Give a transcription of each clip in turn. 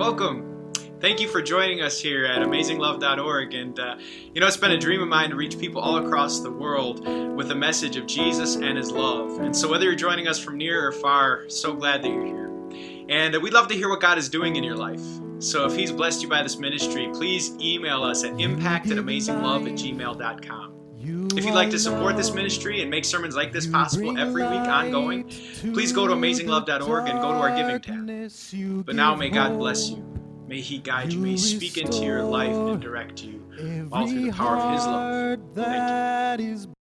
welcome. Thank you for joining us here at AmazingLove.org. And, uh, you know, it's been a dream of mine to reach people all across the world with a message of Jesus and His love. And so, whether you're joining us from near or far, so glad that you're here. And uh, we'd love to hear what God is doing in your life. So, if He's blessed you by this ministry, please email us at impact at amazinglove at gmail.com. If you'd like to support this ministry and make sermons like this possible every week ongoing, please go to amazinglove.org and go to our giving tab. But now may God bless you. May He guide you. May He speak into your life and direct you all through the power of His love. Thank you.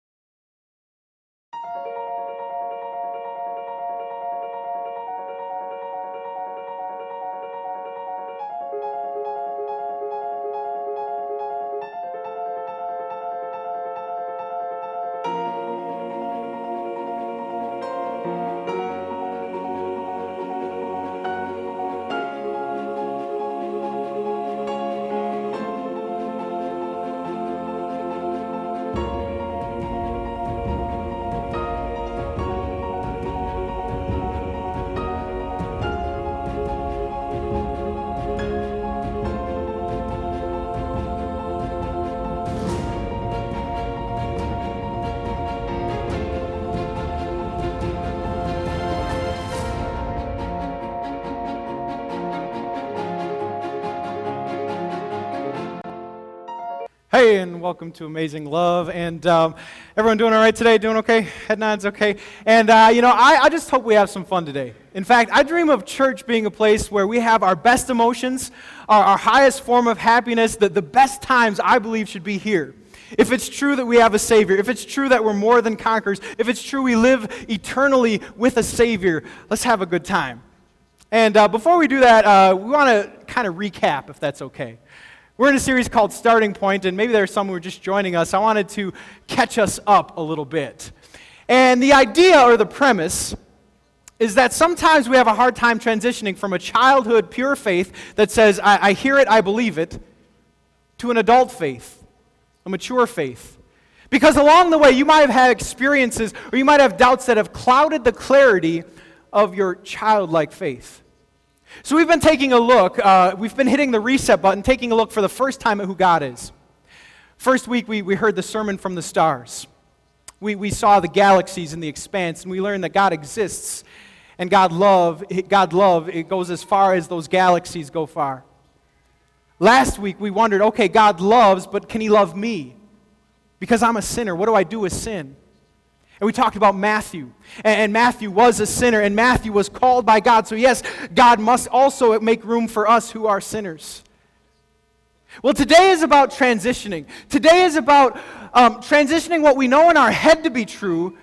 Hey, and welcome to Amazing Love. And um, everyone doing all right today? Doing okay? Head nods, okay. And, uh, you know, I, I just hope we have some fun today. In fact, I dream of church being a place where we have our best emotions, our, our highest form of happiness, that the best times I believe should be here. If it's true that we have a Savior, if it's true that we're more than conquerors, if it's true we live eternally with a Savior, let's have a good time. And uh, before we do that, uh, we want to kind of recap, if that's okay. We're in a series called Starting Point, and maybe there's some who are just joining us. I wanted to catch us up a little bit. And the idea or the premise is that sometimes we have a hard time transitioning from a childhood pure faith that says, I, I hear it, I believe it, to an adult faith, a mature faith. Because along the way, you might have had experiences or you might have doubts that have clouded the clarity of your childlike faith. So we've been taking a look, uh, we've been hitting the reset button, taking a look for the first time at who God is. First week, we, we heard the sermon from the stars. We, we saw the galaxies in the expanse, and we learned that God exists, and God love, God love, it goes as far as those galaxies go far. Last week, we wondered, okay, God loves, but can He love me? Because I'm a sinner. What do I do with sin? And we talked about Matthew. And Matthew was a sinner, and Matthew was called by God. So, yes, God must also make room for us who are sinners. Well, today is about transitioning. Today is about um, transitioning what we know in our head to be true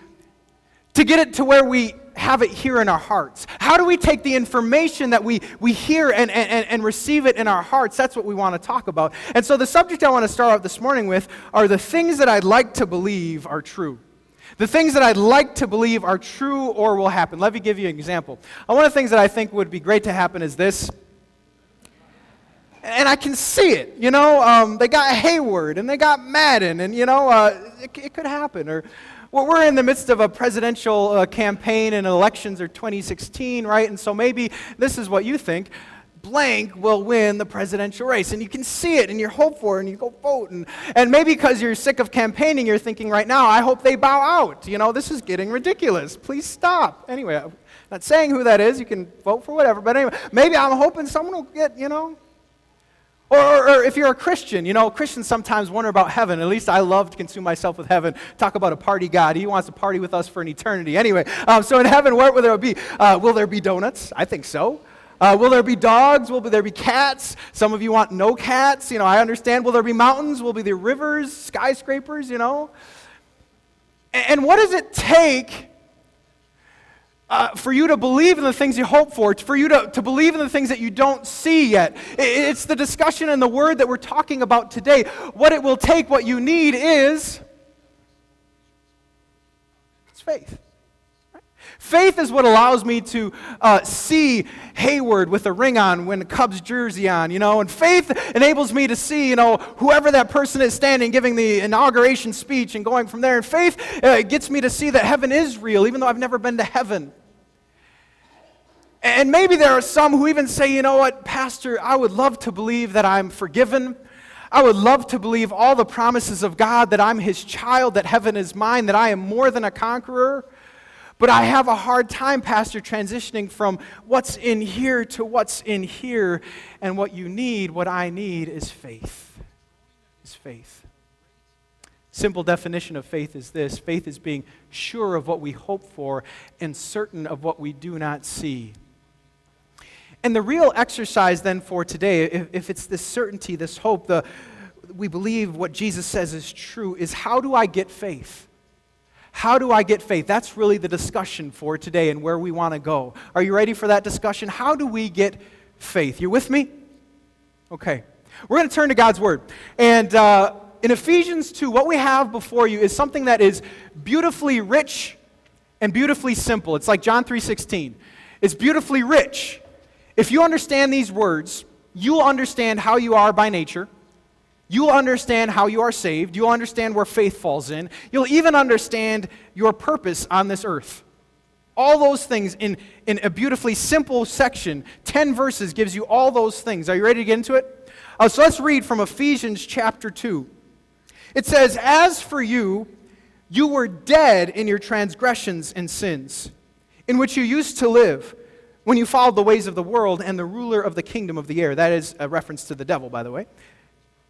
to get it to where we have it here in our hearts. How do we take the information that we, we hear and, and, and receive it in our hearts? That's what we want to talk about. And so, the subject I want to start off this morning with are the things that I'd like to believe are true. The things that I'd like to believe are true or will happen. Let me give you an example. Uh, one of the things that I think would be great to happen is this. And I can see it. You know, um, they got Heyward and they got Maddon, and, you know, uh, it, it, could happen. Or well, we're in the midst of a presidential uh, campaign and elections are 2016, right? And so maybe this is what you think blank will win the presidential race. And you can see it and you hope for it and you go vote. And, and maybe because you're sick of campaigning, you're thinking right now, I hope they bow out. You know, this is getting ridiculous. Please stop. Anyway, I'm not saying who that is. You can vote for whatever. But anyway, maybe I'm hoping someone will get, you know. Or, or, or if you're a Christian, you know, Christians sometimes wonder about heaven. At least I love to consume myself with heaven. Talk about a party God. He wants to party with us for an eternity. Anyway, um, so in heaven, where will there be? Uh, will there be donuts? I think so. Uh, will there be dogs? Will there be cats? Some of you want no cats. You know, I understand. Will there be mountains? Will there be rivers, skyscrapers, you know? And, what does it take uh, for you to believe in the things you hope for, for you to, to believe in the things that you don't see yet? It's the discussion and the word that we're talking about today. What it will take, what you need is it's faith. Faith is what allows me to uh, see Heyward with a ring on when the Cubs jersey on, you know, and faith enables me to see, you know, whoever that person is standing giving the inauguration speech and going from there. And faith uh, gets me to see that heaven is real, even though I've never been to heaven. And maybe there are some who even say, you know what, Pastor, I would love to believe that I'm forgiven. I would love to believe all the promises of God that I'm His child, that heaven is mine, that I am more than a conqueror. But I have a hard time, Pastor, transitioning from what's in here to what's in here. And what you need, what I need, is faith. Is faith. Simple definition of faith is this faith is being sure of what we hope for and certain of what we do not see. And the real exercise then for today, if, if it's this certainty, this hope, the, we believe what Jesus says is true, is how do I get faith? How do I get faith? That's really the discussion for today and where we want to go. Are you ready for that discussion? How do we get faith? You with me? Okay. We're going to turn to God's Word. And uh, in Ephesians 2, what we have before you is something that is beautifully rich and beautifully simple. It's like John 3:16. It's beautifully rich. If you understand these words, you'll understand how you are by nature. You'll understand how you are saved. You'll understand where faith falls in. You'll even understand your purpose on this earth. All those things in, in a beautifully simple section. 10 verses gives you all those things. Are you ready to get into it? Uh, so let's read from Ephesians chapter 2. It says, As for you, you were dead in your transgressions and sins, in which you used to live when you followed the ways of the world and the ruler of the kingdom of the air. That is a reference to the devil, by the way.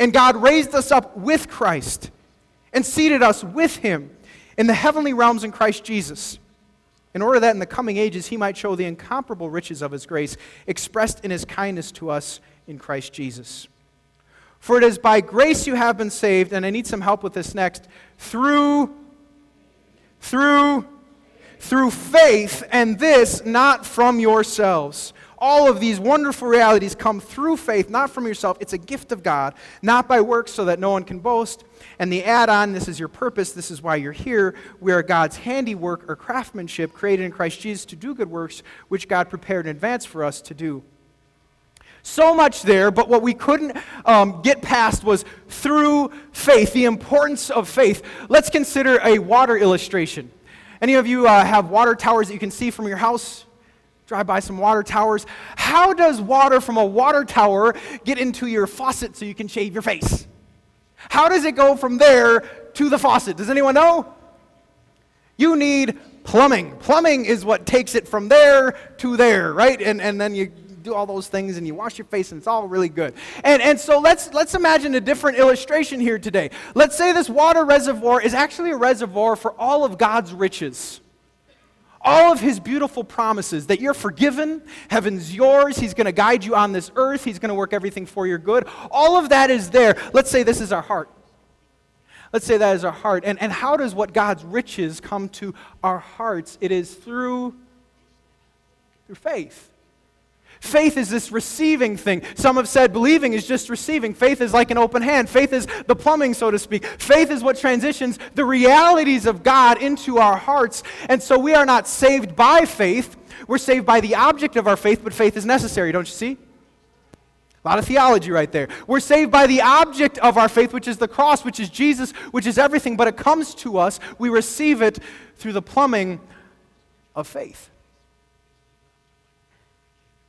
And God raised us up with Christ and seated us with him in the heavenly realms in Christ Jesus, in order that in the coming ages he might show the incomparable riches of his grace expressed in his kindness to us in Christ Jesus. For it is by grace you have been saved, and I need some help with this next, through, through, through faith, and this not from yourselves all of these wonderful realities come through faith, not from yourself. It's a gift of God, not by works, so that no one can boast. And the add on this is your purpose, this is why you're here. We are God's handiwork or craftsmanship created in Christ Jesus to do good works, which God prepared in advance for us to do. So much there, but what we couldn't um, get past was through faith, the importance of faith. Let's consider a water illustration. Any of you uh, have water towers that you can see from your house? Drive by some water towers. How does water from a water tower get into your faucet so you can shave your face? How does it go from there to the faucet? Does anyone know? You need plumbing. Plumbing is what takes it from there to there, right? And, and then you do all those things and you wash your face and it's all really good. And, and so let's, let's imagine a different illustration here today. Let's say this water reservoir is actually a reservoir for all of God's riches all of his beautiful promises that you're forgiven, heaven's yours, he's going to guide you on this earth, he's going to work everything for your good. All of that is there. Let's say this is our heart. Let's say that is our heart. And, and how does what God's riches come to our hearts? It is through, through faith. Faith is this receiving thing. Some have said believing is just receiving. Faith is like an open hand. Faith is the plumbing, so to speak. Faith is what transitions the realities of God into our hearts. And so we are not saved by faith. We're saved by the object of our faith, but faith is necessary, don't you see? A lot of theology right there. We're saved by the object of our faith, which is the cross, which is Jesus, which is everything, but it comes to us. We receive it through the plumbing of faith.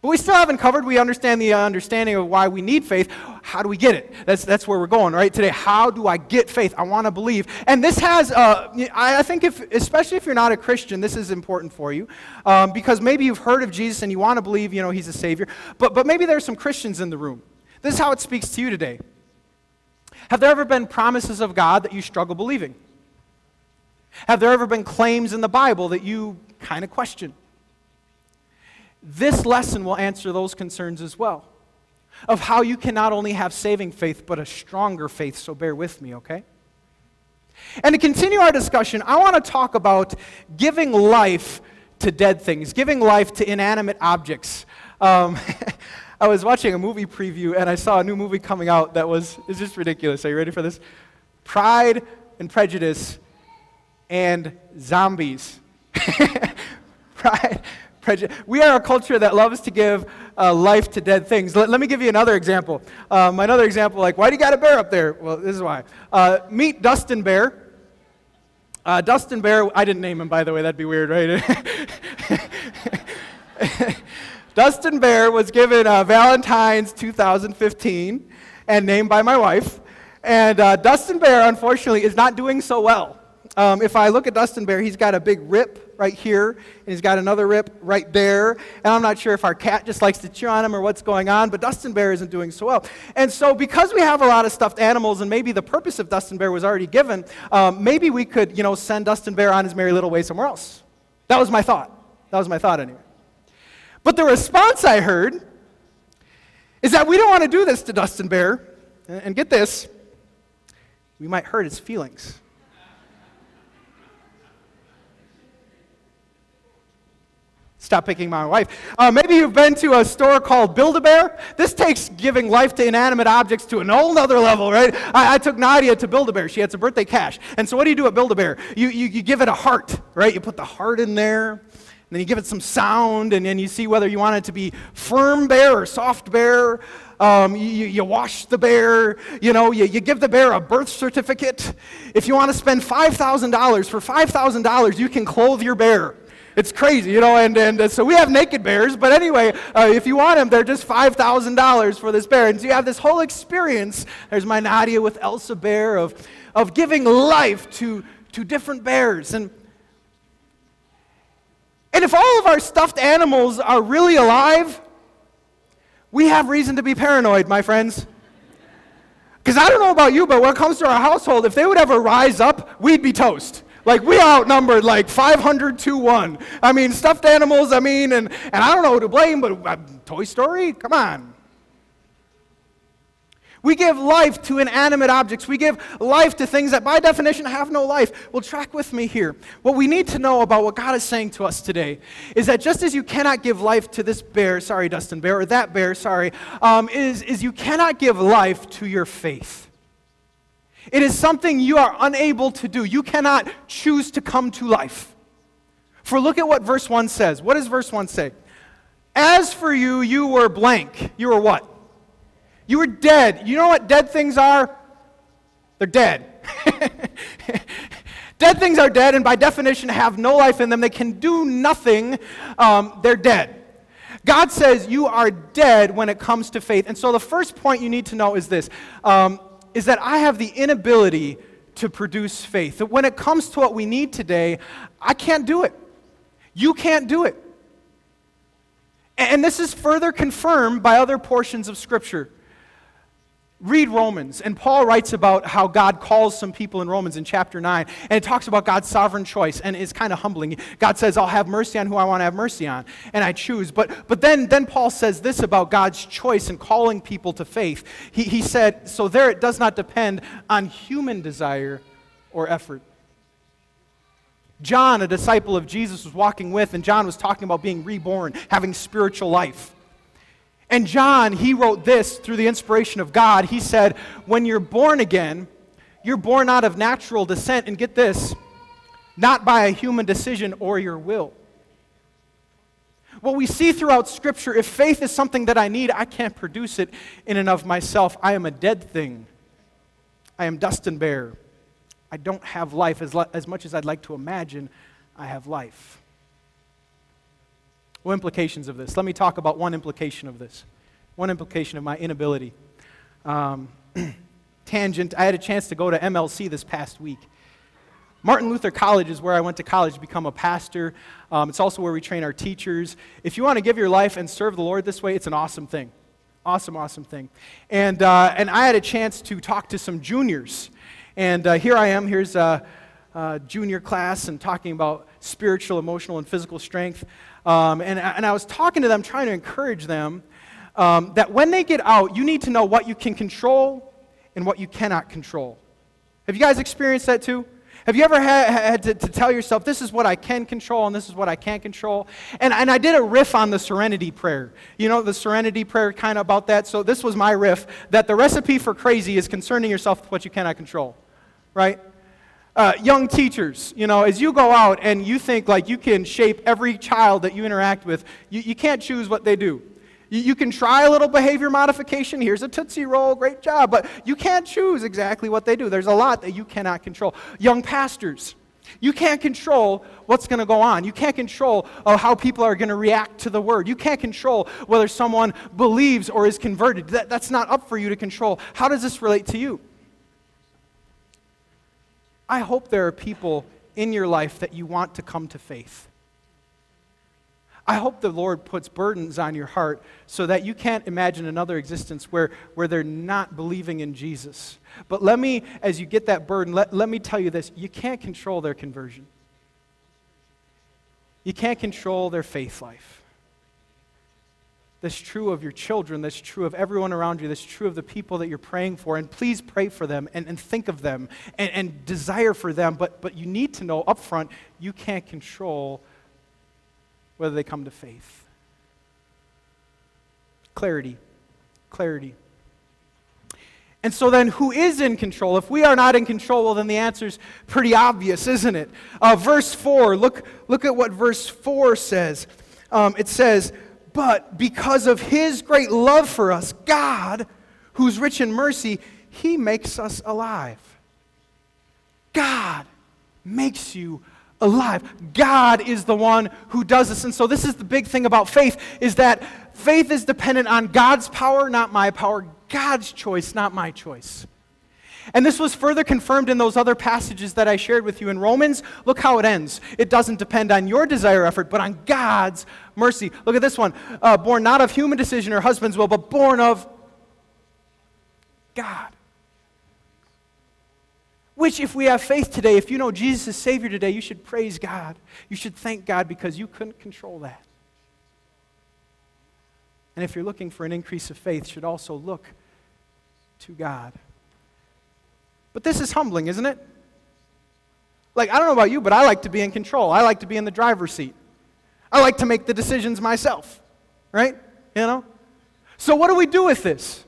But we still haven't covered. We understand the understanding of why we need faith. How do we get it? That's, that's where we're going, right? Today, how do I get faith? I want to believe. And this has, uh, I think, if, especially if you're not a Christian, this is important for you. Um, because maybe you've heard of Jesus and you want to believe, you know, he's a Savior. But, but maybe there's some Christians in the room. This is how it speaks to you today. Have there ever been promises of God that you struggle believing? Have there ever been claims in the Bible that you kind of question? This lesson will answer those concerns as well of how you can not only have saving faith, but a stronger faith. So bear with me, okay? And to continue our discussion, I want to talk about giving life to dead things, giving life to inanimate objects. Um, I was watching a movie preview and I saw a new movie coming out that was is just ridiculous. Are you ready for this? Pride and Prejudice and Zombies. Pride, prejudice. We are a culture that loves to give uh, life to dead things. Let, let, me give you another example. Um, another example, like, why do you got a bear up there? Well, this is why. Uh, meet Dustin Bear. Uh, Dustin Bear, I didn't name him, by the way, that'd be weird, right? Dustin Bear was given uh, Valentine's 2015 and named by my wife. And uh, Dustin Bear, unfortunately, is not doing so well. Um, if I look at Dustin Bear, he's got a big rip right here, and he's got another rip right there. And I'm not sure if our cat just likes to chew on him or what's going on, but Dustin Bear isn't doing so well. And so, because we have a lot of stuffed animals, and maybe the purpose of Dustin Bear was already given, um, maybe we could, you know, send Dustin Bear on his merry little way somewhere else. That was my thought. That was my thought, anyway. But the response I heard is that we don't want to do this to Dustin Bear. And get this, we might hurt his feelings. Stop picking my wife. Uh, maybe you've been to a store called Build a Bear. This takes giving life to inanimate objects to an whole other level, right? I, I took Nadia to Build a Bear. She had some birthday cash. And so, what do you do at Build a Bear? You, you, you give it a heart, right? You put the heart in there. And then you give it some sound, and then you see whether you want it to be firm bear or soft bear. Um, you, you, wash the bear, you know, you, you give the bear a birth certificate. If you want to spend $5,000, for $5,000, you can clothe your bear. It's crazy, you know, and, and uh, so we have naked bears, but anyway, uh, if you want them, they're just $5,000 for this bear. And so you have this whole experience. There's my Nadia with Elsa Bear of, of giving life to, to different bears. And and if all of our stuffed animals are really alive, we have reason to be paranoid, my friends. Because I don't know about you, but when it comes to our household, if they would ever rise up, we'd be toast. Like, we outnumbered like 500 to 1. I mean, stuffed animals, I mean, and, and I don't know who to blame, but uh, Toy Story? Come on. We give life to inanimate objects. We give life to things that, by definition, have no life. Well, track with me here. What we need to know about what God is saying to us today is that just as you cannot give life to this bear, sorry, Dustin Bear, or that bear, sorry, um, is, is you cannot give life to your faith. It is something you are unable to do. You cannot choose to come to life. For look at what verse 1 says. What does verse 1 say? As for you, you were blank. You were what? You were dead. You know what dead things are? They're dead. dead things are dead, and by definition, have no life in them. They can do nothing. Um, they're dead. God says you are dead when it comes to faith. And so the first point you need to know is this um, is that I have the inability to produce faith. That when it comes to what we need today, I can't do it. You can't do it. And this is further confirmed by other portions of Scripture. Read Romans, and Paul writes about how God calls some people in Romans in chapter 9, and it talks about God's sovereign choice, and it's kind of humbling. God says, I'll have mercy on who I want to have mercy on, and I choose. But, but then, then Paul says this about God's choice in calling people to faith. He, he said, So there it does not depend on human desire or effort. John, a disciple of Jesus, was walking with, and John was talking about being reborn, having spiritual life. And John, he wrote this through the inspiration of God. He said, When you're born again, you're born out of natural descent, and get this, not by a human decision or your will. What we see throughout Scripture, if faith is something that I need, I can't produce it in and of myself. I am a dead thing. I am dust and bear. I don't have life as, as much as I'd like to imagine I have life. What implications of this? Let me talk about one implication of this. One implication of my inability. Um, tangent, I had a chance to go to MLC this past week. Martin Luther College is where I went to college to become a pastor. Um, it's also where we train our teachers. If you want to give your life and serve the Lord this way, it's an awesome thing. Awesome, awesome thing. And, uh, and I had a chance to talk to some juniors. And uh, here I am, here's a, a junior class, and talking about spiritual, emotional, and physical strength. Um, and, and I was talking to them, trying to encourage them um, that when they get out, you need to know what you can control and what you cannot control. Have you guys experienced that too? Have you ever had, had to, to, tell yourself, this is what I can control and this is what I can't control? And, and I did a riff on the serenity prayer. You know, the serenity prayer kind of about that. So this was my riff that the recipe for crazy is concerning yourself with what you cannot control, right? Uh, young teachers, you know, as you go out and you think like you can shape every child that you interact with, you, you can't choose what they do. You, you can try a little behavior modification. Here's a Tootsie Roll, great job. But you can't choose exactly what they do. There's a lot that you cannot control. Young pastors, you can't control what's going to go on. You can't control uh, how people are going to react to the word. You can't control whether someone believes or is converted. That, that's not up for you to control. How does this relate to you? I hope there are people in your life that you want to come to faith. I hope the Lord puts burdens on your heart so that you can't imagine another existence where, where they're not believing in Jesus. But let me, as you get that burden, let, let me tell you this you can't control their conversion, you can't control their faith life. That's true of your children. That's true of everyone around you. That's true of the people that you're praying for. And please pray for them and, and think of them and, and desire for them. But, but you need to know up front you can't control whether they come to faith. Clarity. Clarity. And so then, who is in control? If we are not in control, well, then the answer is pretty obvious, isn't it? Uh, verse 4, look, look at what verse 4 says. Um, it says, But because of his great love for us, God, who's rich in mercy, he makes us alive. God makes you alive. God is the one who does this. And so this is the big thing about faith is that faith is dependent on God's power, not my power, God's choice, not my choice. And this was further confirmed in those other passages that I shared with you in Romans. Look how it ends. It doesn't depend on your desire effort, but on God's mercy. Look at this one. Uh, born not of human decision or husband's will, but born of God. Which, if we have faith today, if you know Jesus is Savior today, you should praise God. You should thank God because you couldn't control that. And if you're looking for an increase of faith, should also look to God. But this is humbling, isn't it? Like, I don't know about you, but I like to be in control. I like to be in the driver's seat. I like to make the decisions myself, right? You know? So, what do we do with this?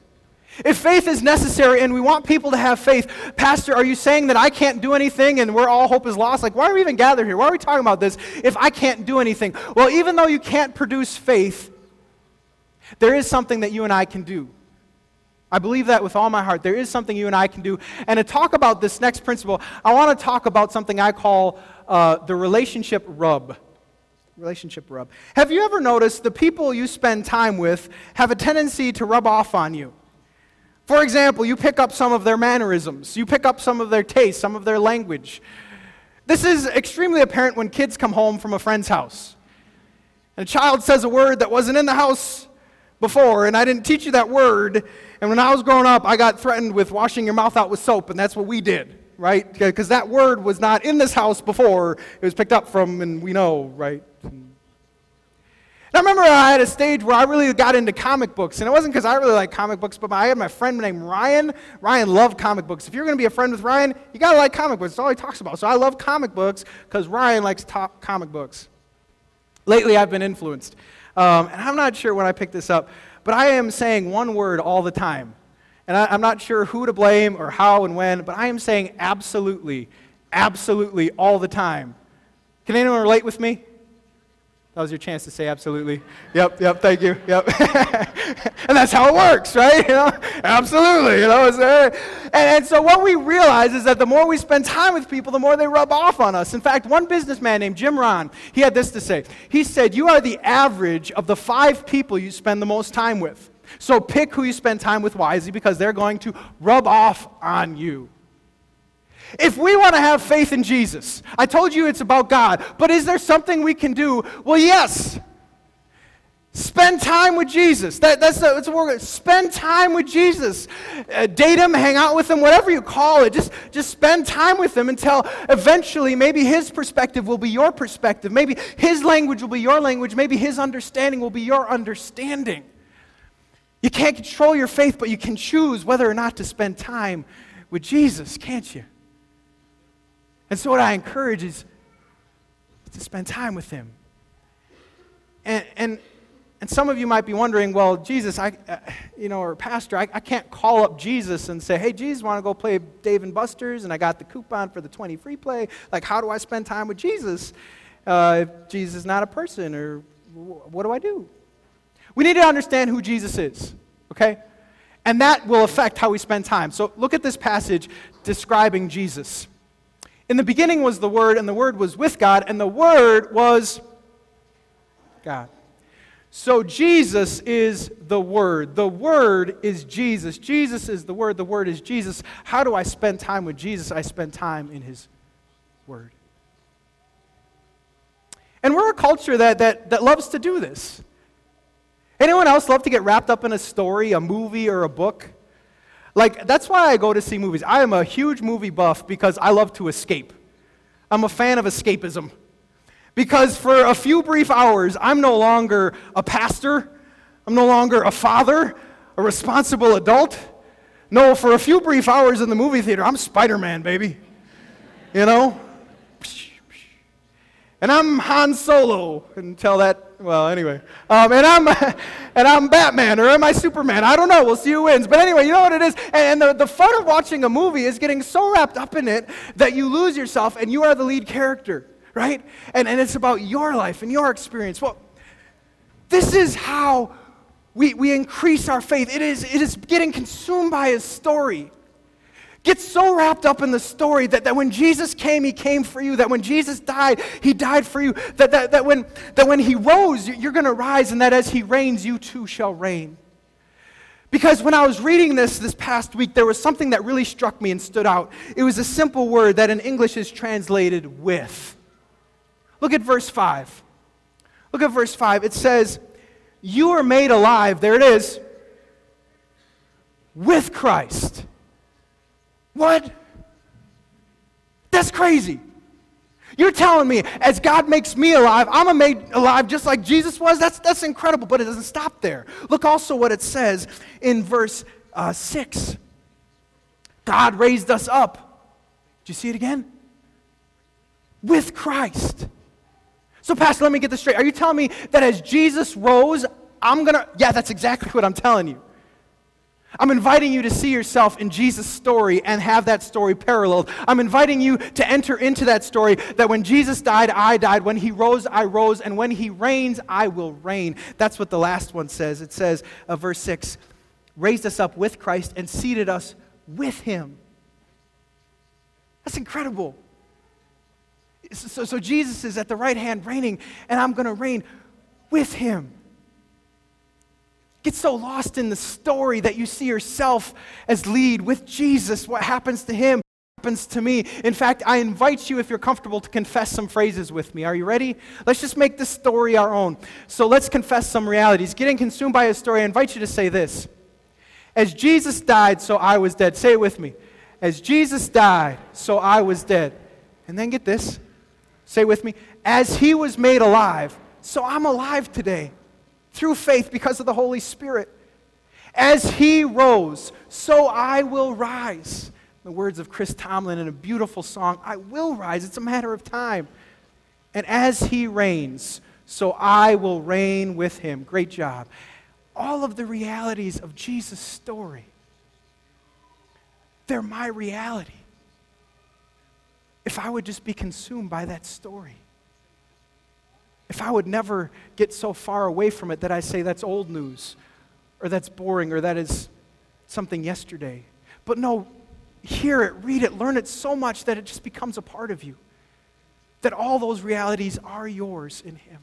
If faith is necessary and we want people to have faith, Pastor, are you saying that I can't do anything and we're all hope is lost? Like, why are we even gathered here? Why are we talking about this if I can't do anything? Well, even though you can't produce faith, there is something that you and I can do. I believe that with all my heart. There is something you and I can do. And to talk about this next principle, I want to talk about something I call uh, the relationship rub. Relationship rub. Have you ever noticed the people you spend time with have a tendency to rub off on you? For example, you pick up some of their mannerisms, you pick up some of their tastes, some of their language. This is extremely apparent when kids come home from a friend's house. And a child says a word that wasn't in the house before, and I didn't teach you that word. And when I was growing up, I got threatened with washing your mouth out with soap, and that's what we did, right? Because that word was not in this house before. It was picked up from, and we know, right? I remember I had a stage where I really got into comic books, and it wasn't because I really like comic books, but I had my friend named Ryan. Ryan loved comic books. If you're going to be a friend with Ryan, you got to like comic books. That's all he talks about. So I love comic books because Ryan likes top comic books. Lately, I've been influenced. Um, and I'm not sure when I picked this up, but I am saying one word all the time. And I, I'm not sure who to blame or how and when, but I am saying absolutely, absolutely all the time. Can anyone relate with me? That was your chance to say absolutely. Yep, yep, thank you. Yep. and that's how it works, right? You know? Absolutely. You know, uh, and, and so what we realize is that the more we spend time with people, the more they rub off on us. In fact, one businessman named Jim Rohn, he had this to say. He said, You are the average of the five people you spend the most time with. So pick who you spend time with wisely because they're going to rub off on you. If we want to have faith in Jesus, I told you it's about God, but is there something we can do? Well, yes. Spend time with Jesus. That, that's, the, that's Spend time with Jesus. Uh, date him, hang out with him, whatever you call it. Just, just spend time with him until eventually maybe his perspective will be your perspective. Maybe his language will be your language. Maybe his understanding will be your understanding. You can't control your faith, but you can choose whether or not to spend time with Jesus, can't you? And so, what I encourage is to spend time with Him. And, and, and some of you might be wondering, well, Jesus, I, uh, you know, or Pastor, I, I can't call up Jesus and say, hey, Jesus, want to go play Dave and Buster's, and I got the coupon for the 20 free play. Like, how do I spend time with Jesus uh, if Jesus is not a person, or what do I do? We need to understand who Jesus is, okay? And that will affect how we spend time. So look at this passage describing Jesus. In the beginning was the Word, and the Word was with God, and the Word was God. So Jesus is the Word. The Word is Jesus. Jesus is the Word. The Word is Jesus. How do I spend time with Jesus? I spend time in His Word. And we're a culture that, that, that loves to do this. Anyone else love to get wrapped up in a story, a movie, or a book? Like, that's why I go to see movies. I am a huge movie buff because I love to escape. I'm a fan of escapism. Because for a few brief hours, I'm no longer a pastor, I'm no longer a father, a responsible adult. No, for a few brief hours in the movie theater, I'm Spider Man, baby. You know? And I'm Han Solo until that, well, anyway. Um, and, I'm, and I'm Batman, or am I Superman? I don't know. We'll see who wins. But anyway, you know what it is? And the, the fun of watching a movie is getting so wrapped up in it that you lose yourself and you are the lead character, right? And, and it's about your life and your experience. Well, this is how we, we increase our faith. It is, it is getting consumed by his story get so wrapped up in the story that, that when Jesus came, he came for you, that when Jesus died, he died for you, that, that, that, when, that when he rose, you're going to rise, and that as he reigns, you too shall reign. Because when I was reading this this past week, there was something that really struck me and stood out. It was a simple word that in English is translated with. Look at verse 5. Look at verse 5. It says, You are made alive, there it is, with Christ what? That's crazy. You're telling me, as God makes me alive, I'm made alive just like Jesus was? That's, that's incredible, but it doesn't stop there. Look also what it says in verse uh, 6. God raised us up. Do you see it again? With Christ. So, Pastor, let me get this straight. Are you telling me that as Jesus rose, I'm going to. Yeah, that's exactly what I'm telling you. I'm inviting you to see yourself in Jesus' story and have that story paralleled. I'm inviting you to enter into that story that when Jesus died, I died. When he rose, I rose. And when he reigns, I will reign. That's what the last one says. It says, uh, verse 6 raised us up with Christ and seated us with him. That's incredible. So, so Jesus is at the right hand reigning, and I'm going to reign with him get so lost in the story that you see yourself as lead with Jesus. What happens to him happens to me. In fact, I invite you, if you're comfortable, to confess some phrases with me. Are you ready? Let's just make this story our own. So let's confess some realities. Getting consumed by a story, I invite you to say this As Jesus died, so I was dead. Say it with me. As Jesus died, so I was dead. And then get this. Say with me. As he was made alive, so I'm alive today through faith because of the Holy Spirit. As he rose, so I will rise. The words of Chris Tomlin in a beautiful song I will rise. It's a matter of time. And as he reigns, so I will reign with him. Great job. All of the realities of Jesus' story, they're my reality. If I would just be consumed by that story if I would never get so far away from it that I say that's old news, or that's boring, or that is something yesterday. But no, hear it, read it, learn it so much that it just becomes a part of you. That all those realities are yours in Him.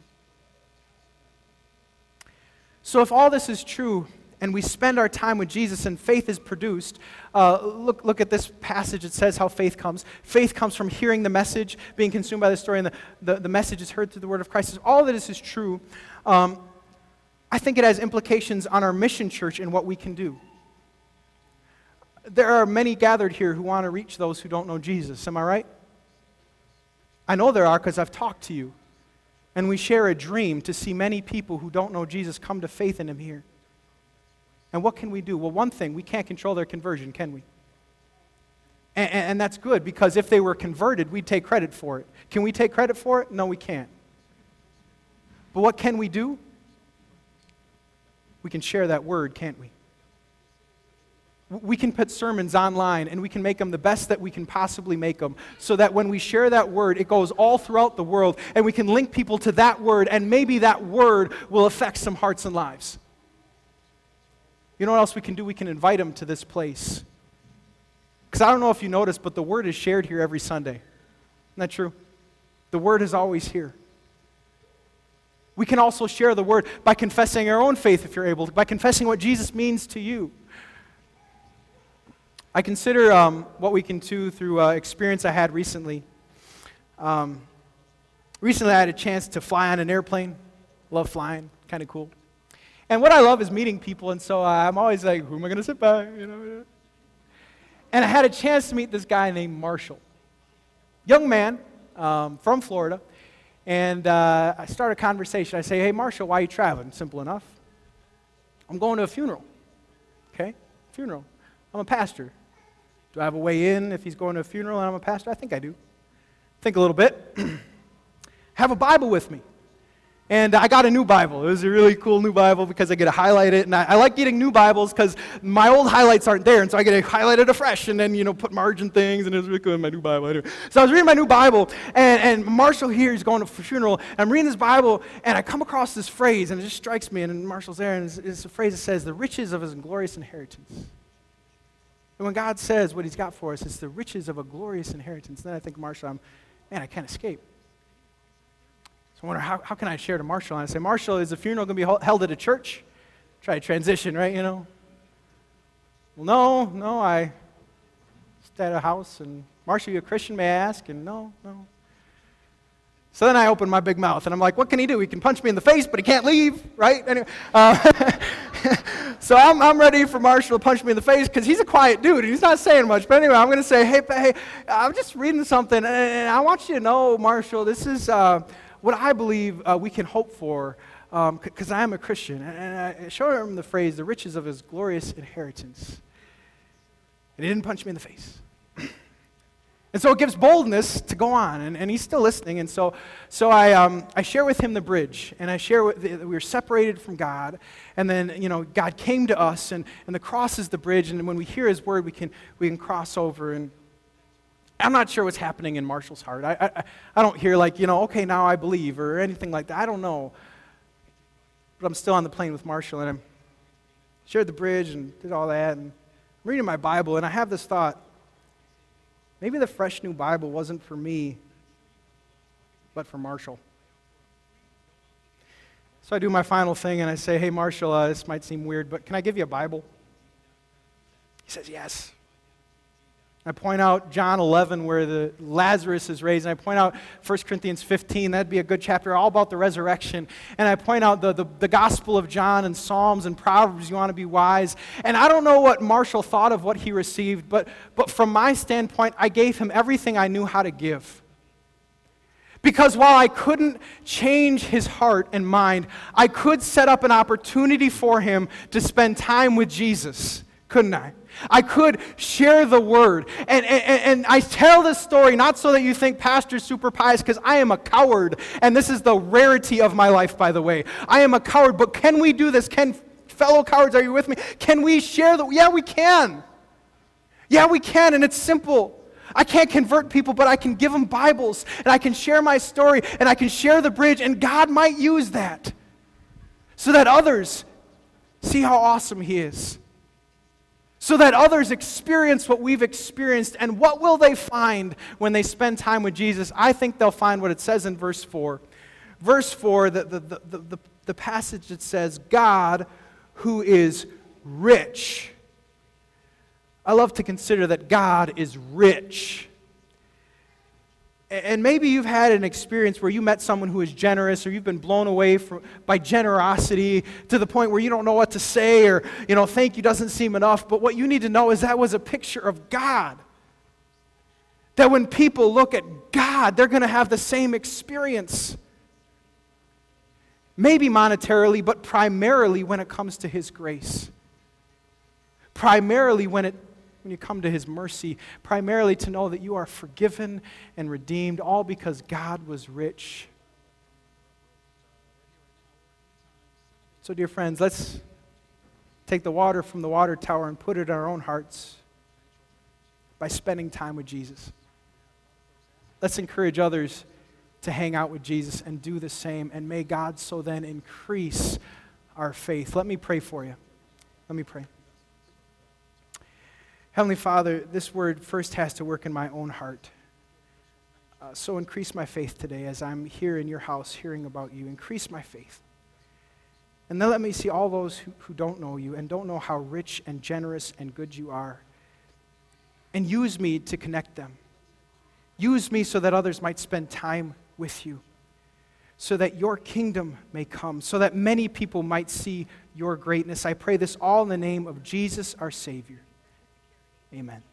So, if all this is true, and we spend our time with Jesus and faith is produced, uh, look, look at this passage. It says how faith comes. Faith comes from hearing the message, being consumed by the story, and the, the, the message is heard through the word of Christ. All of this is true. Um, I think it has implications on our mission church and what we can do. There are many gathered here who want to reach those who don't know Jesus. Am I right? I know there are because I've talked to you. And we share a dream to see many people who don't know Jesus come to faith in Him here. And what can we do? Well, one thing, we can't control their conversion, can we? And, and, that's good because if they were converted, we'd take credit for it. Can we take credit for it? No, we can't. But what can we do? We can share that word, can't we? We can put sermons online and we can make them the best that we can possibly make them so that when we share that word, it goes all throughout the world and we can link people to that word and maybe that word will affect some hearts and lives. You know what else we can do? We can invite them to this place. Because I don't know if you noticed, but the word is shared here every Sunday. Isn't that true? The word is always here. We can also share the word by confessing our own faith if you're able, by confessing what Jesus means to you. I consider um, what we can do through uh, experience I had recently. Um, recently, I had a chance to fly on an airplane. Love flying, kind of cool. And what I love is meeting people, and so uh, I'm always like, who am I going to sit by? You know? And I had a chance to meet this guy named Marshall. Young man um, from Florida. And uh, I start a conversation. I say, hey, Marshall, why are you traveling? Simple enough. I'm going to a funeral. Okay? Funeral. I'm a pastor. Do I have a way in if he's going to a funeral and I'm a pastor? I think I do. Think a little bit. have a Bible with me. And I got a new Bible. It was a really cool new Bible because I get to highlight it. And I, I like getting new Bibles because my old highlights aren't there. And so I get to highlight it afresh and then, you know, put margin things. And it was really cool in my new Bible. Anyway. So I was reading my new Bible. And, and Marshall here is going to a funeral. And I'm reading this Bible. And I come across this phrase. And it just strikes me. And Marshall's there. And it's, it's a phrase that says, the riches of his glorious inheritance. And when God says what he's got for us, it's the riches of a glorious inheritance. And then I think, Marshall, I'm, man, I can't escape. So I wonder, how, how can I share to Marshall? And I say, Marshall, is the funeral going to be held at a church? Try to transition, right? You know? Well, no, no, I stay at a house. And Marshall, you a Christian, may I ask? And no, no. So then I open my big mouth and I'm like, what can he do? He can punch me in the face, but he can't leave, right? Anyway, uh, so I'm, I'm ready for Marshall to punch me in the face because he's a quiet dude and he's not saying much. But anyway, I'm going to say, hey, hey, I'm just reading something and I want you to know, Marshall, this is. Uh, what I believe uh, we can hope for, because um, I am a Christian. And I showed him the phrase, the riches of his glorious inheritance. And he didn't punch me in the face. and so it gives boldness to go on, and, and he's still listening. And so, so I, um, I share with him the bridge, and I share with, the, we were separated from God, and then, you know, God came to us, and, and the cross is the bridge, and when we hear his word, we can, we can cross over. And, I'm not sure what's happening in Marshall's heart. I, I, I don't hear, like, you know, okay, now I believe or anything like that. I don't know. But I'm still on the plane with Marshall, and I shared the bridge and did all that. And I'm reading my Bible, and I have this thought maybe the fresh new Bible wasn't for me, but for Marshall. So I do my final thing, and I say, hey, Marshall, uh, this might seem weird, but can I give you a Bible? He says, yes. I point out John 11 where the Lazarus is raised. And I point out 1 Corinthians 15. That'd be a good chapter all about the resurrection. And I point out the, the, the Gospel of John and Psalms and Proverbs. You want to be wise. And I don't know what Marshall thought of what he received, but, but from my standpoint, I gave him everything I knew how to give. Because while I couldn't change his heart and mind, I could set up an opportunity for him to spend time with Jesus, couldn't I? I could share the word. And, and, and I tell this story not so that you think Pastor's super pious, because I am a coward. And this is the rarity of my life, by the way. I am a coward, but can we do this? Can fellow cowards, are you with me? Can we share the Yeah, we can. Yeah, we can, and it's simple. I can't convert people, but I can give them Bibles, and I can share my story, and I can share the bridge, and God might use that so that others see how awesome He is so that others experience what we've experienced. And what will they find when they spend time with Jesus? I think they'll find what it says in verse 4. Verse 4, the, the, the, the, the passage that says, God who is rich. I love to consider that God is rich. And maybe you've had an experience where you met someone who is generous or you've been blown away from, by generosity to the point where you don't know what to say or, you know, thank you doesn't seem enough. But what you need to know is that was a picture of God. That when people look at God, they're going to have the same experience. Maybe monetarily, but primarily when it comes to His grace. Primarily when it when you come to his mercy, primarily to know that you are forgiven and redeemed, all because God was rich. So, dear friends, let's take the water from the water tower and put it in our own hearts by spending time with Jesus. Let's encourage others to hang out with Jesus and do the same. And may God so then increase our faith. Let me pray for you. Let me pray. Heavenly Father, this word first has to work in my own heart. Uh, so increase my faith today as I'm here in your house hearing about you. Increase my faith. And then let me see all those who, who don't know you and don't know how rich and generous and good you are. And use me to connect them. Use me so that others might spend time with you, so that your kingdom may come, so that many people might see your greatness. I pray this all in the name of Jesus, our Savior. Amen.